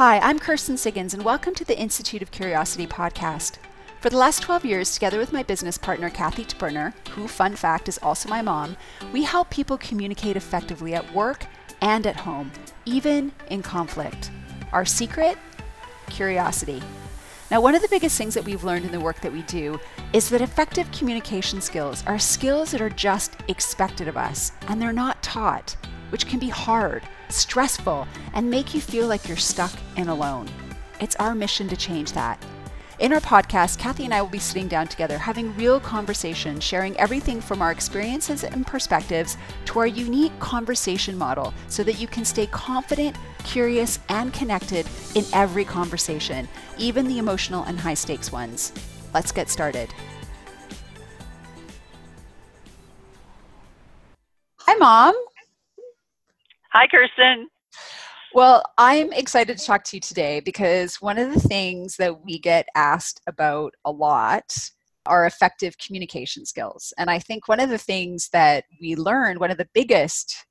Hi, I'm Kirsten Siggins, and welcome to the Institute of Curiosity podcast. For the last 12 years, together with my business partner, Kathy Taberner, who, fun fact, is also my mom, we help people communicate effectively at work and at home, even in conflict. Our secret? Curiosity. Now, one of the biggest things that we've learned in the work that we do is that effective communication skills are skills that are just expected of us, and they're not taught, which can be hard, stressful, and make you feel like you're stuck and alone. It's our mission to change that. In our podcast, Kathy and I will be sitting down together having real conversation, sharing everything from our experiences and perspectives to our unique conversation model so that you can stay confident, curious, and connected in every conversation, even the emotional and high stakes ones. Let's get started. Hi, Mom. Hi, Kirsten. Well, I'm excited to talk to you today because one of the things that we get asked about a lot are effective communication skills. And I think one of the things that we learned, one of the biggest,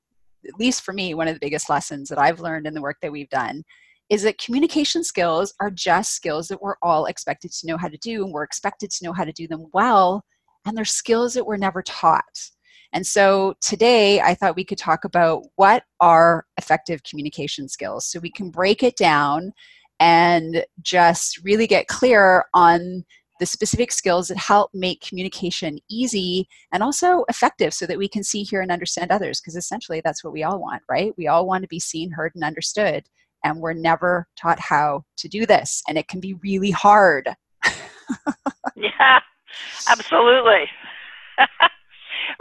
at least for me, one of the biggest lessons that I've learned in the work that we've done is that communication skills are just skills that we're all expected to know how to do, and we're expected to know how to do them well. And they're skills that we're never taught. And so today I thought we could talk about what are effective communication skills so we can break it down and just really get clear on the specific skills that help make communication easy and also effective so that we can see, hear, and understand others. Because essentially, that's what we all want, right? We all want to be seen, heard, and understood. And we're never taught how to do this. And it can be really hard. yeah, absolutely.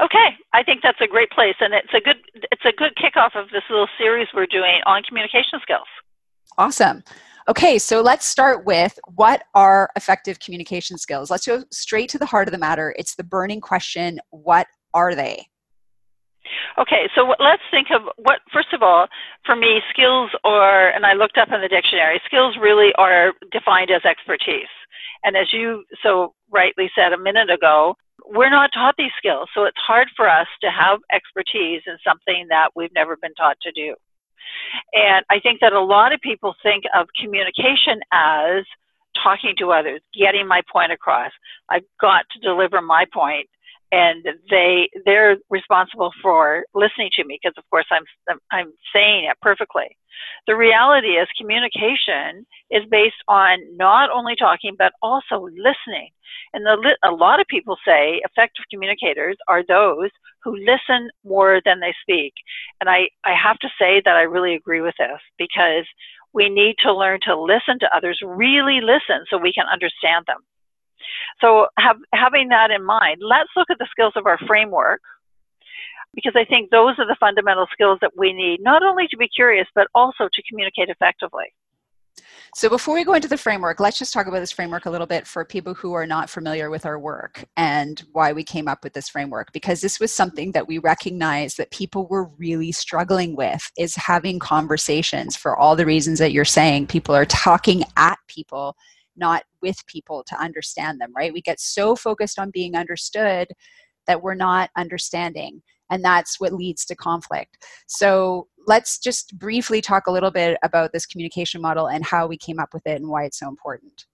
Okay, I think that's a great place, and it's a good it's a good kickoff of this little series we're doing on communication skills. Awesome. Okay, so let's start with what are effective communication skills? Let's go straight to the heart of the matter. It's the burning question what are they? Okay, so let's think of what, first of all, for me, skills are, and I looked up in the dictionary, skills really are defined as expertise. And as you so rightly said a minute ago, we're not taught these skills, so it's hard for us to have expertise in something that we've never been taught to do. And I think that a lot of people think of communication as talking to others, getting my point across. I've got to deliver my point and they they're responsible for listening to me because of course I'm I'm saying it perfectly. The reality is communication is based on not only talking but also listening. And the, a lot of people say effective communicators are those who listen more than they speak. And I, I have to say that I really agree with this because we need to learn to listen to others, really listen so we can understand them. So have, having that in mind, let's look at the skills of our framework because I think those are the fundamental skills that we need, not only to be curious, but also to communicate effectively. So before we go into the framework, let's just talk about this framework a little bit for people who are not familiar with our work and why we came up with this framework because this was something that we recognized that people were really struggling with is having conversations for all the reasons that you're saying. People are talking at people not with people to understand them, right? We get so focused on being understood that we're not understanding. And that's what leads to conflict. So let's just briefly talk a little bit about this communication model and how we came up with it and why it's so important.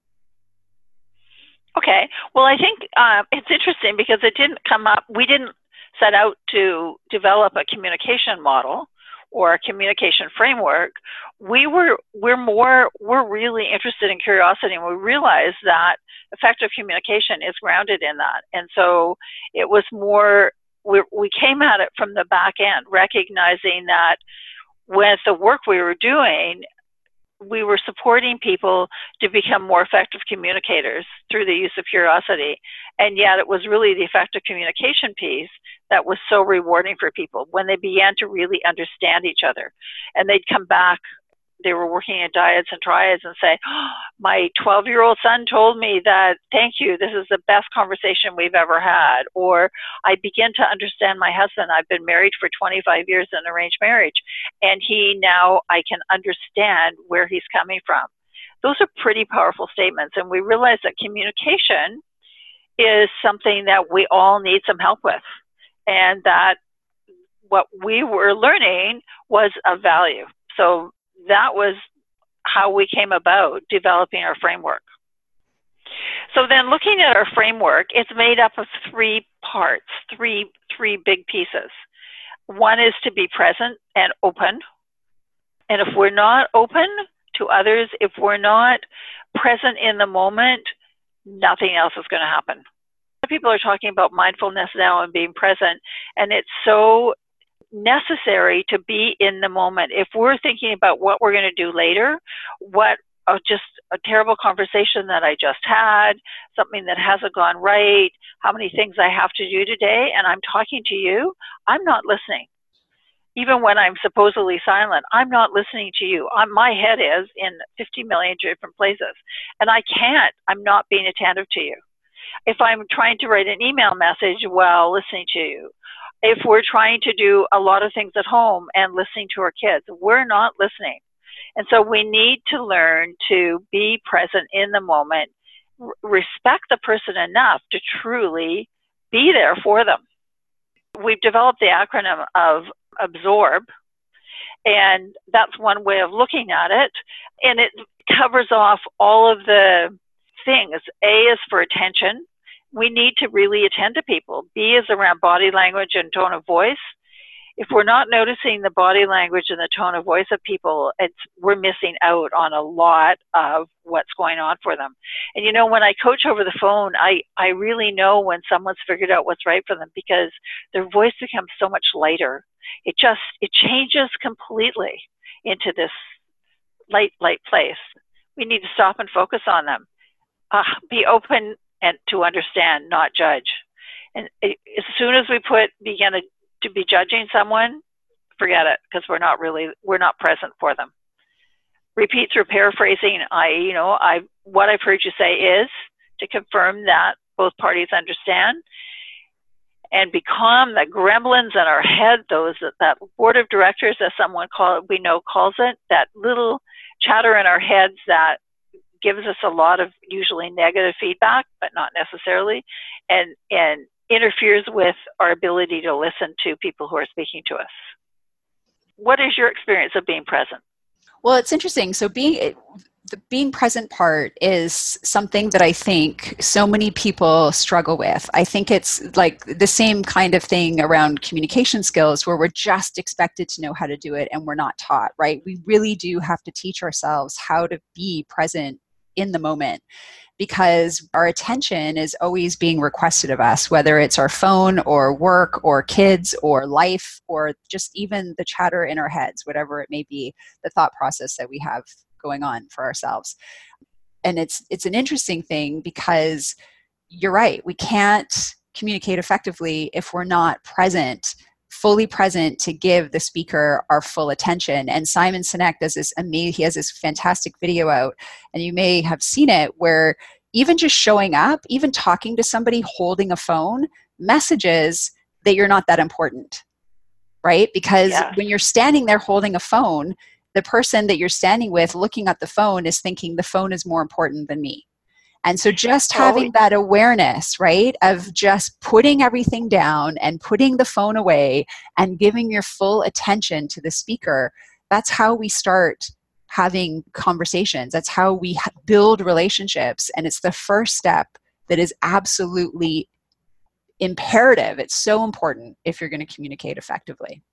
Okay. Well, I think uh, it's interesting because it didn't come up, we didn't set out to develop a communication model or a communication framework, we were we're more we're really interested in curiosity, and we realized that effective communication is grounded in that. And so it was more we we came at it from the back end, recognizing that with the work we were doing, we were supporting people to become more effective communicators through the use of curiosity. And yet it was really the effective communication piece that was so rewarding for people when they began to really understand each other. And they'd come back they were working in dyads and triads and say, oh, My 12 year old son told me that, thank you, this is the best conversation we've ever had. Or I begin to understand my husband. I've been married for 25 years in arranged marriage, and he now I can understand where he's coming from. Those are pretty powerful statements. And we realize that communication is something that we all need some help with. And that what we were learning was of value. So that was how we came about developing our framework. So then looking at our framework, it's made up of three parts, three, three big pieces. One is to be present and open. And if we're not open to others, if we're not present in the moment, nothing else is going to happen. People are talking about mindfulness now and being present, and it's so necessary to be in the moment. If we're thinking about what we're going to do later, what uh, just a terrible conversation that I just had, something that hasn't gone right, how many things I have to do today, and I'm talking to you, I'm not listening. Even when I'm supposedly silent, I'm not listening to you. I'm, my head is in 50 million different places, and I can't. I'm not being attentive to you. If I'm trying to write an email message while listening to you, if we're trying to do a lot of things at home and listening to our kids, we're not listening. And so we need to learn to be present in the moment, r- respect the person enough to truly be there for them. We've developed the acronym of absorb, and that's one way of looking at it. And it covers off all of the things. A is for attention, we need to really attend to people. B is around body language and tone of voice. If we're not noticing the body language and the tone of voice of people, it's we're missing out on a lot of what's going on for them. And you know, when I coach over the phone, I I really know when someone's figured out what's right for them because their voice becomes so much lighter. It just it changes completely into this light light place. We need to stop and focus on them. Uh, be open and to understand, not judge. And as soon as we put begin to, to be judging someone, forget it because we're not really we're not present for them. Repeat through paraphrasing. I you know I what I've heard you say is to confirm that both parties understand and become the gremlins in our head, those that, that board of directors, as someone call we know calls it, that little chatter in our heads that gives us a lot of usually negative feedback, but not necessarily, and and interferes with our ability to listen to people who are speaking to us. What is your experience of being present? Well, it's interesting. So being the being present part is something that I think so many people struggle with. I think it's like the same kind of thing around communication skills where we're just expected to know how to do it and we're not taught, right? We really do have to teach ourselves how to be present in the moment because our attention is always being requested of us, whether it's our phone or work or kids or life or just even the chatter in our heads, whatever it may be, the thought process that we have going on for ourselves. And it's it's an interesting thing because you're right, we can't communicate effectively if we're not present fully present to give the speaker our full attention. And Simon Sinek does this amazing, he has this fantastic video out, and you may have seen it where even just showing up, even talking to somebody holding a phone, messages that you're not that important, right? Because yeah. when you're standing there holding a phone, the person that you're standing with looking at the phone is thinking the phone is more important than me. And so just oh, having that awareness, right, of just putting everything down and putting the phone away and giving your full attention to the speaker, that's how we start having conversations. That's how we build relationships. And it's the first step that is absolutely imperative. It's so important if you're going to communicate effectively.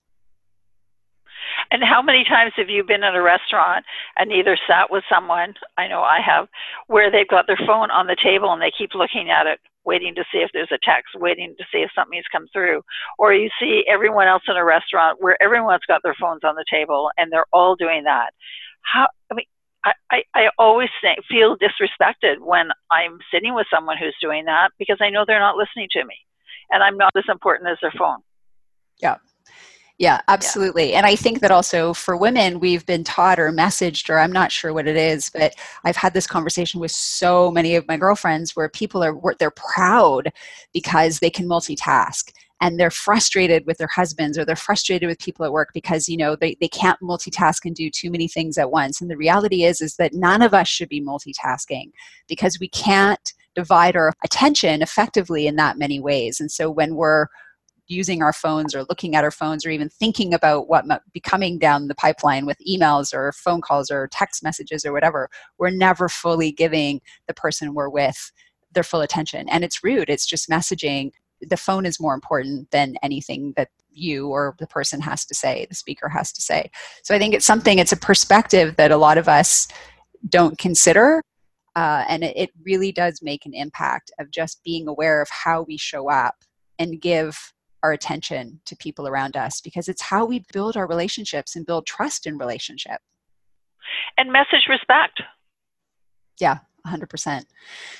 And how many times have you been in a restaurant and either sat with someone, I know I have, where they've got their phone on the table and they keep looking at it, waiting to see if there's a text, waiting to see if something's come through. Or you see everyone else in a restaurant where everyone's got their phones on the table and they're all doing that. How, I mean, I, I, I always think, feel disrespected when I'm sitting with someone who's doing that because I know they're not listening to me and I'm not as important as their phone. Yeah. Yeah, absolutely. Yeah. And I think that also for women, we've been taught or messaged, or I'm not sure what it is, but I've had this conversation with so many of my girlfriends where people are, they're proud because they can multitask and they're frustrated with their husbands or they're frustrated with people at work because you know they, they can't multitask and do too many things at once and the reality is is that none of us should be multitasking because we can't divide our attention effectively in that many ways and so when we're using our phones or looking at our phones or even thinking about what might be coming down the pipeline with emails or phone calls or text messages or whatever, we're never fully giving the person we're with their full attention. And it's rude, it's just messaging. The phone is more important than anything that you or the person has to say, the speaker has to say. So I think it's something, it's a perspective that a lot of us don't consider. Uh, and it, it really does make an impact of just being aware of how we show up and give our attention to people around us because it's how we build our relationships and build trust in relationship and message respect yeah 100%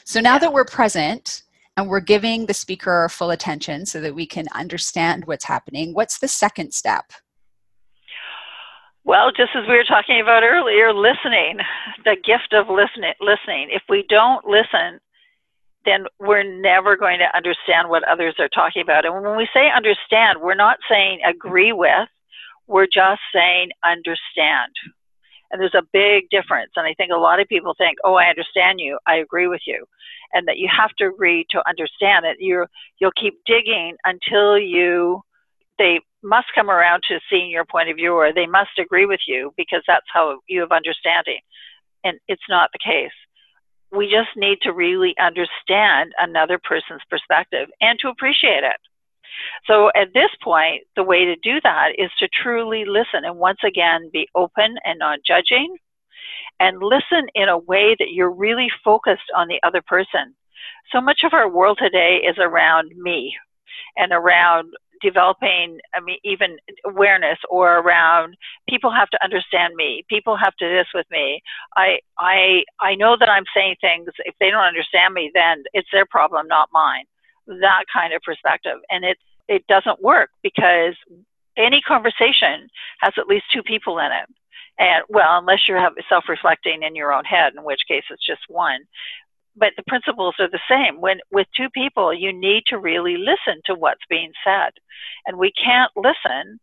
so now yeah. that we're present and we're giving the speaker our full attention so that we can understand what's happening what's the second step well, just as we were talking about earlier, listening, the gift of listening. Listening. If we don't listen, then we're never going to understand what others are talking about. And when we say understand, we're not saying agree with, we're just saying understand. And there's a big difference. And I think a lot of people think, oh, I understand you, I agree with you. And that you have to agree to understand it. You you'll keep digging until you they must come around to seeing your point of view or they must agree with you because that's how you have understanding. And it's not the case we just need to really understand another person's perspective and to appreciate it. So at this point, the way to do that is to truly listen and once again be open and not judging and listen in a way that you're really focused on the other person. So much of our world today is around me and around developing, I mean, even awareness or around people have to understand me. People have to this with me. I, I, I know that I'm saying things. If they don't understand me, then it's their problem, not mine. That kind of perspective. And it, it doesn't work because any conversation has at least two people in it. And well, unless you're self reflecting in your own head, in which case it's just one but the principles are the same. When with two people, you need to really listen to what's being said, and we can't listen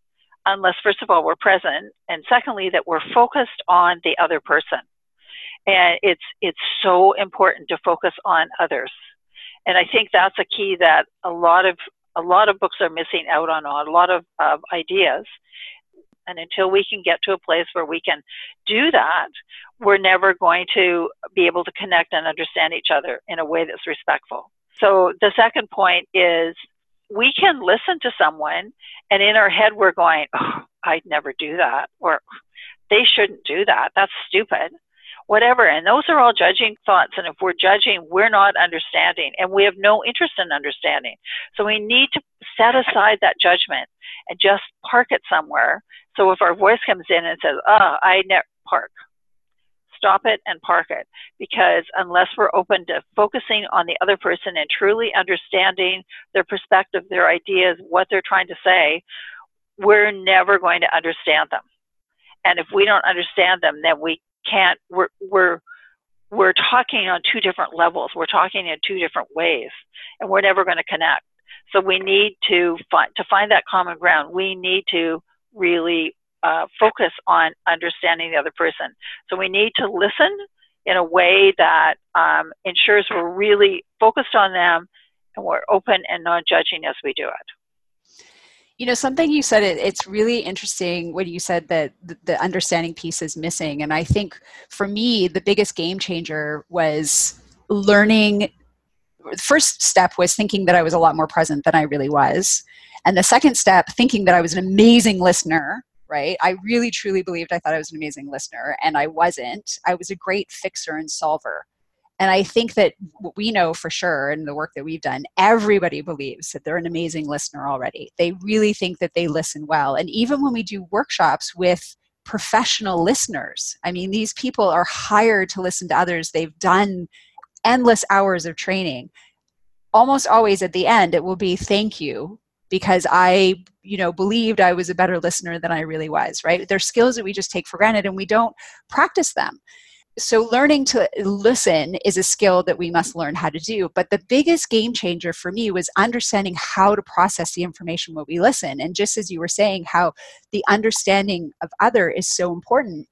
unless, first of all, we're present, and secondly, that we're focused on the other person. And it's it's so important to focus on others, and I think that's a key that a lot of a lot of books are missing out on, a lot of uh, ideas. And until we can get to a place where we can do that, we're never going to be able to connect and understand each other in a way that's respectful. So the second point is we can listen to someone and in our head we're going, oh, I'd never do that or they shouldn't do that. That's stupid. Whatever. And those are all judging thoughts. And if we're judging, we're not understanding and we have no interest in understanding. So we need to set aside that judgment and just park it somewhere. So if our voice comes in and says, oh, I never park, stop it and park it because unless we're open to focusing on the other person and truly understanding their perspective, their ideas, what they're trying to say, we're never going to understand them. And if we don't understand them, then we can't, we're, we're, we're talking on two different levels. We're talking in two different ways, and we're never going to connect. So we need to find to find that common ground. We need to really uh, focus on understanding the other person. So we need to listen in a way that um, ensures we're really focused on them and we're open and non judging as we do it. You know, something you said, it, it's really interesting when you said that the, the understanding piece is missing. And I think for me, the biggest game changer was learning. The first step was thinking that I was a lot more present than I really was. And the second step, thinking that I was an amazing listener right? I really truly believed I thought I was an amazing listener, and I wasn't. I was a great fixer and solver. And I think that what we know for sure in the work that we've done, everybody believes that they're an amazing listener already. They really think that they listen well. And even when we do workshops with professional listeners, I mean, these people are hired to listen to others, they've done endless hours of training. Almost always at the end, it will be thank you because I, you know, believed I was a better listener than I really was, right? They're skills that we just take for granted and we don't practice them. So, learning to listen is a skill that we must learn how to do. But the biggest game changer for me was understanding how to process the information when we listen. And just as you were saying, how the understanding of other is so important.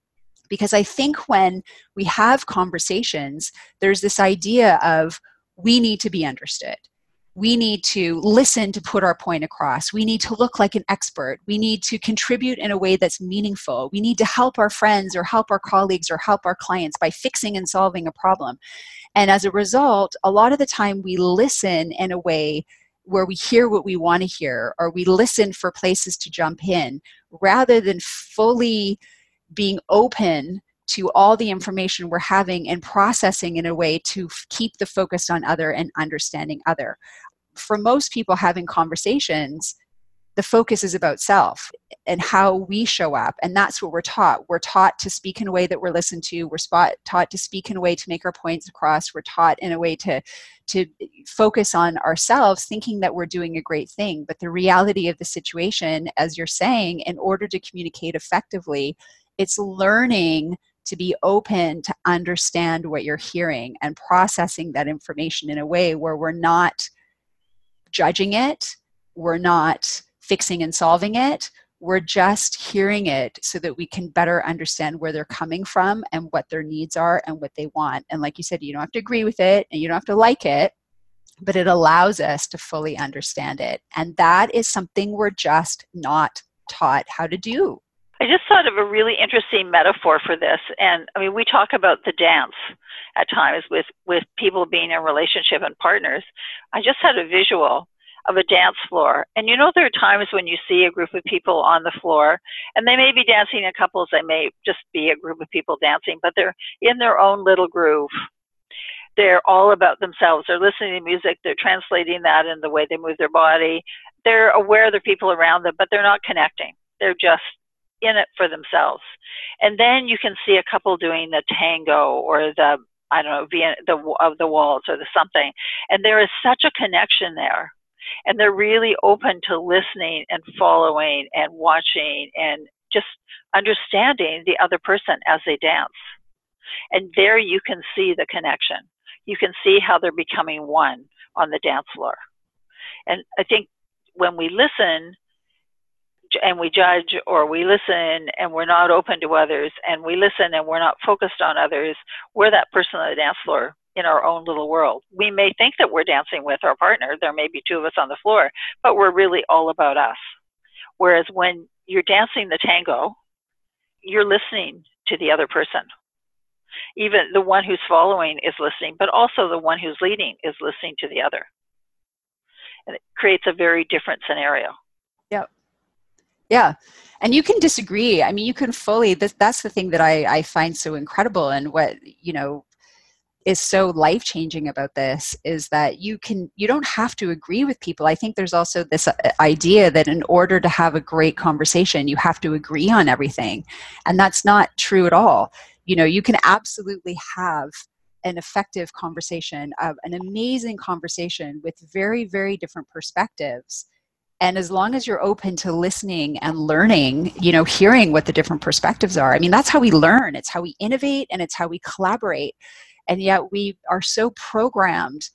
Because I think when we have conversations, there's this idea of we need to be understood we need to listen to put our point across. We need to look like an expert. We need to contribute in a way that's meaningful. We need to help our friends or help our colleagues or help our clients by fixing and solving a problem. And as a result, a lot of the time we listen in a way where we hear what we want to hear or we listen for places to jump in rather than fully being open to all the information we're having and processing in a way to f- keep the focus on other and understanding other. For most people having conversations, the focus is about self and how we show up and that's what we're taught. We're taught to speak in a way that we're listened to. We're spot, taught to speak in a way to make our points across. We're taught in a way to to focus on ourselves thinking that we're doing a great thing. But the reality of the situation as you're saying in order to communicate effectively it's learning to be open to understand what you're hearing and processing that information in a way where we're not judging it we're not fixing and solving it. We're just hearing it so that we can better understand where they're coming from and what their needs are and what they want. And like you said, you don't have to agree with it and you don't have to like it, but it allows us to fully understand it. And that is something we're just not taught how to do. I just thought of a really interesting metaphor for this. And I mean, we talk about the dance at times with, with people being in relationship and partners. I just had a visual of a dance floor. And you know, there are times when you see a group of people on the floor, and they may be dancing in couples, they may just be a group of people dancing, but they're in their own little groove. They're all about themselves. They're listening to music, they're translating that in the way they move their body. They're aware of the people around them, but they're not connecting. They're just in it for themselves. And then you can see a couple doing the tango or the I don't know, the of the waltz or the something, and there is such a connection there and they're really open to listening and following and watching and just understanding the other person as they dance. And there you can see the connection. You can see how they're becoming one on the dance floor. And I think when we listen and we judge or we listen and we're not open to others and we listen and we're not focused on others, we're that person on the dance floor in our own little world. We may think that we're dancing with our partner, there may be two of us on the floor, but we're really all about us. Whereas when you're dancing the tango, you're listening to the other person. Even the one who's following is listening, but also the one who's leading is listening to the other. And it creates a very different scenario. Yeah. And you can disagree. I mean, you can fully, that's the thing that I, I find so incredible and what, you know, is so life changing about this is that you can you don't have to agree with people i think there's also this uh, idea that in order to have a great conversation you have to agree on everything and that's not true at all you know you can absolutely have an effective conversation an amazing conversation with very very different perspectives and as long as you're open to listening and learning you know hearing what the different perspectives are i mean that's how we learn. It's how we innovate and it's how we collaborate. And yet we are so programmed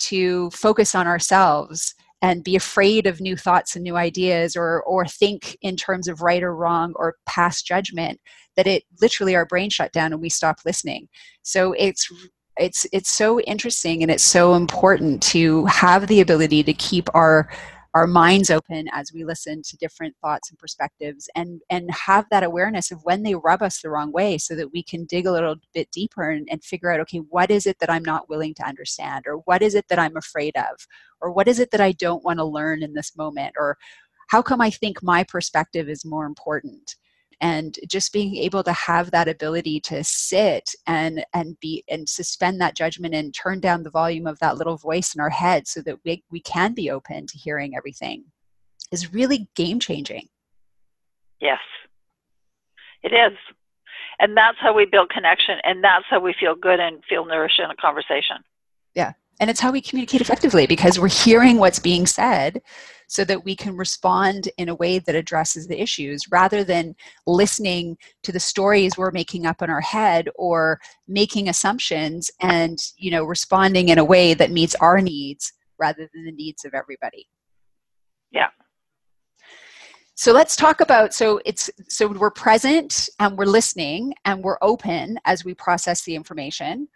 to focus on ourselves and be afraid of new thoughts and new ideas or or think in terms of right or wrong or past judgment that it literally our brain shut down and we stop listening. So it's it's it's so interesting and it's so important to have the ability to keep our our minds open as we listen to different thoughts and perspectives and and have that awareness of when they rub us the wrong way so that we can dig a little bit deeper and, and figure out okay what is it that i'm not willing to understand? Or what is it that i'm afraid of? Or what is it that i don't want to learn in this moment? Or how come i think my perspective is more important and just being able to have that ability to sit and and be and suspend that judgment and turn down the volume of that little voice in our head so that we, we can be open to hearing everything is really game changing. Yes. It is. And that's how we build connection and that's how we feel good and feel nourished in a conversation and it's how we communicate effectively because we're hearing what's being said so that we can respond in a way that addresses the issues rather than listening to the stories we're making up in our head or making assumptions and you know responding in a way that meets our needs rather than the needs of everybody. Yeah. So let's talk about so it's so we're present and we're listening and we're open as we process the information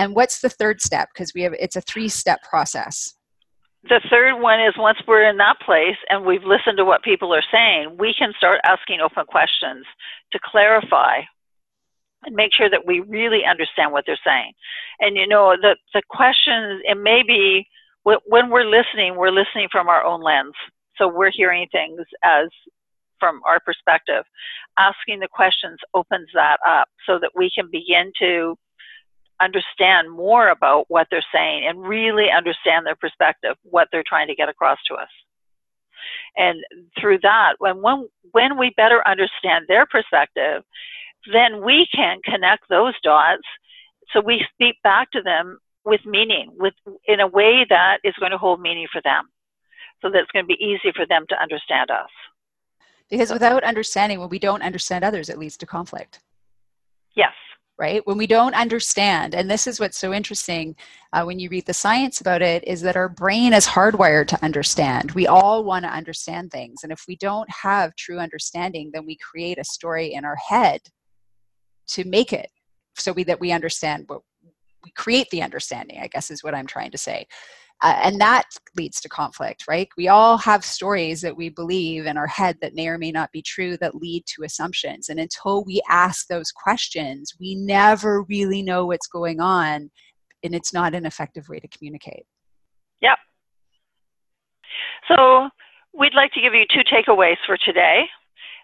and what's the third step? Because we have it's a three step process. the third one is once we're in that place and we've listened to what people are saying, we can start asking open questions to clarify and make sure that we really understand what they're saying. And you know, the the questions it may be when we're listening, we're listening from our own lens. So we're hearing things as from our perspective. Asking the questions opens that up so that we can begin to understand more about what they're saying and really understand their perspective, what they're trying to get across to us. And through that, when, when, when we better understand their perspective, then we can connect those dots so we speak back to them with meaning, with in a way that is going to hold meaning for them. So that it's going to be easy for them to understand us. Because without understanding, when we don't understand others, it leads to conflict. Yes. Right? When we don't understand, and this is what's so interesting uh, when you read the science about it, is that our brain is hardwired to understand. We all want to understand things. And if we don't have true understanding, then we create a story in our head to make it so we, that we understand what we create the understanding, I guess is what I'm trying to say. Uh, and that leads to conflict, right? We all have stories that we believe in our head that may or may not be true that lead to assumptions. And until we ask those questions, we never really know what's going on. And it's not an effective way to communicate. Yep. So we'd like to give you two takeaways for today.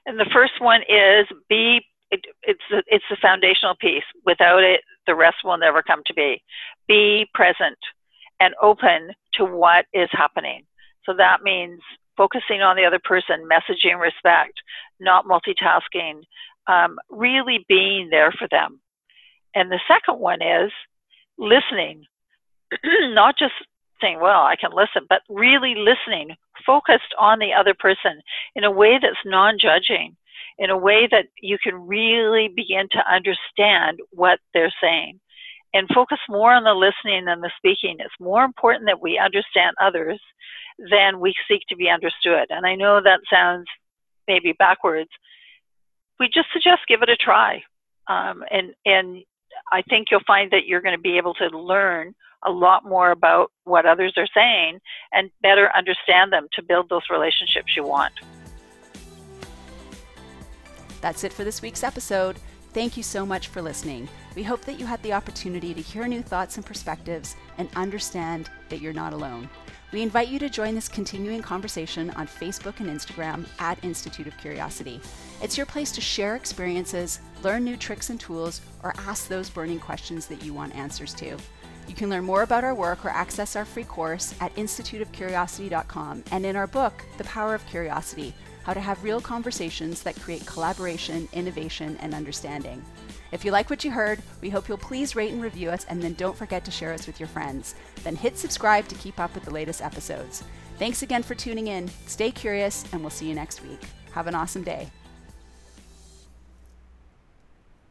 And the first one is be it, it's the, it's the foundational piece. Without it, the rest will never come to be. Be present and open to what is happening. So that means focusing on the other person, messaging respect, not multitasking, um, really being there for them. And the second one is listening, not just saying, well, I can listen, but really listening, focused on the other person in a way that's non judging, in a way that you can really begin to understand what they're saying and focus more on the listening than the speaking. It's more important that we understand others than we seek to be understood. And I know that sounds maybe backwards. We just suggest give it a try. Um, and, and I think you'll find that you're going to be able to learn a lot more about what others are saying and better understand them to build those relationships you want. That's it for this week's episode. Thank you so much for listening. We hope that you had the opportunity to hear new thoughts and perspectives and understand that you're not alone. We invite you to join this continuing conversation on Facebook and Instagram at Institute of Curiosity. It's your place to share experiences, learn new tricks and tools, or ask those burning questions that you want answers to. You can learn more about our work or access our free course at instituteofcuriosity.com and in our book, The Power of Curiosity how to have real conversations that create collaboration, innovation, and understanding. If you like what you heard, we hope you'll please rate and review us and then don't forget to share us with your friends. Then hit subscribe to keep up with the latest episodes. Thanks again for tuning in. Stay curious, and we'll see you next week. Have an awesome day.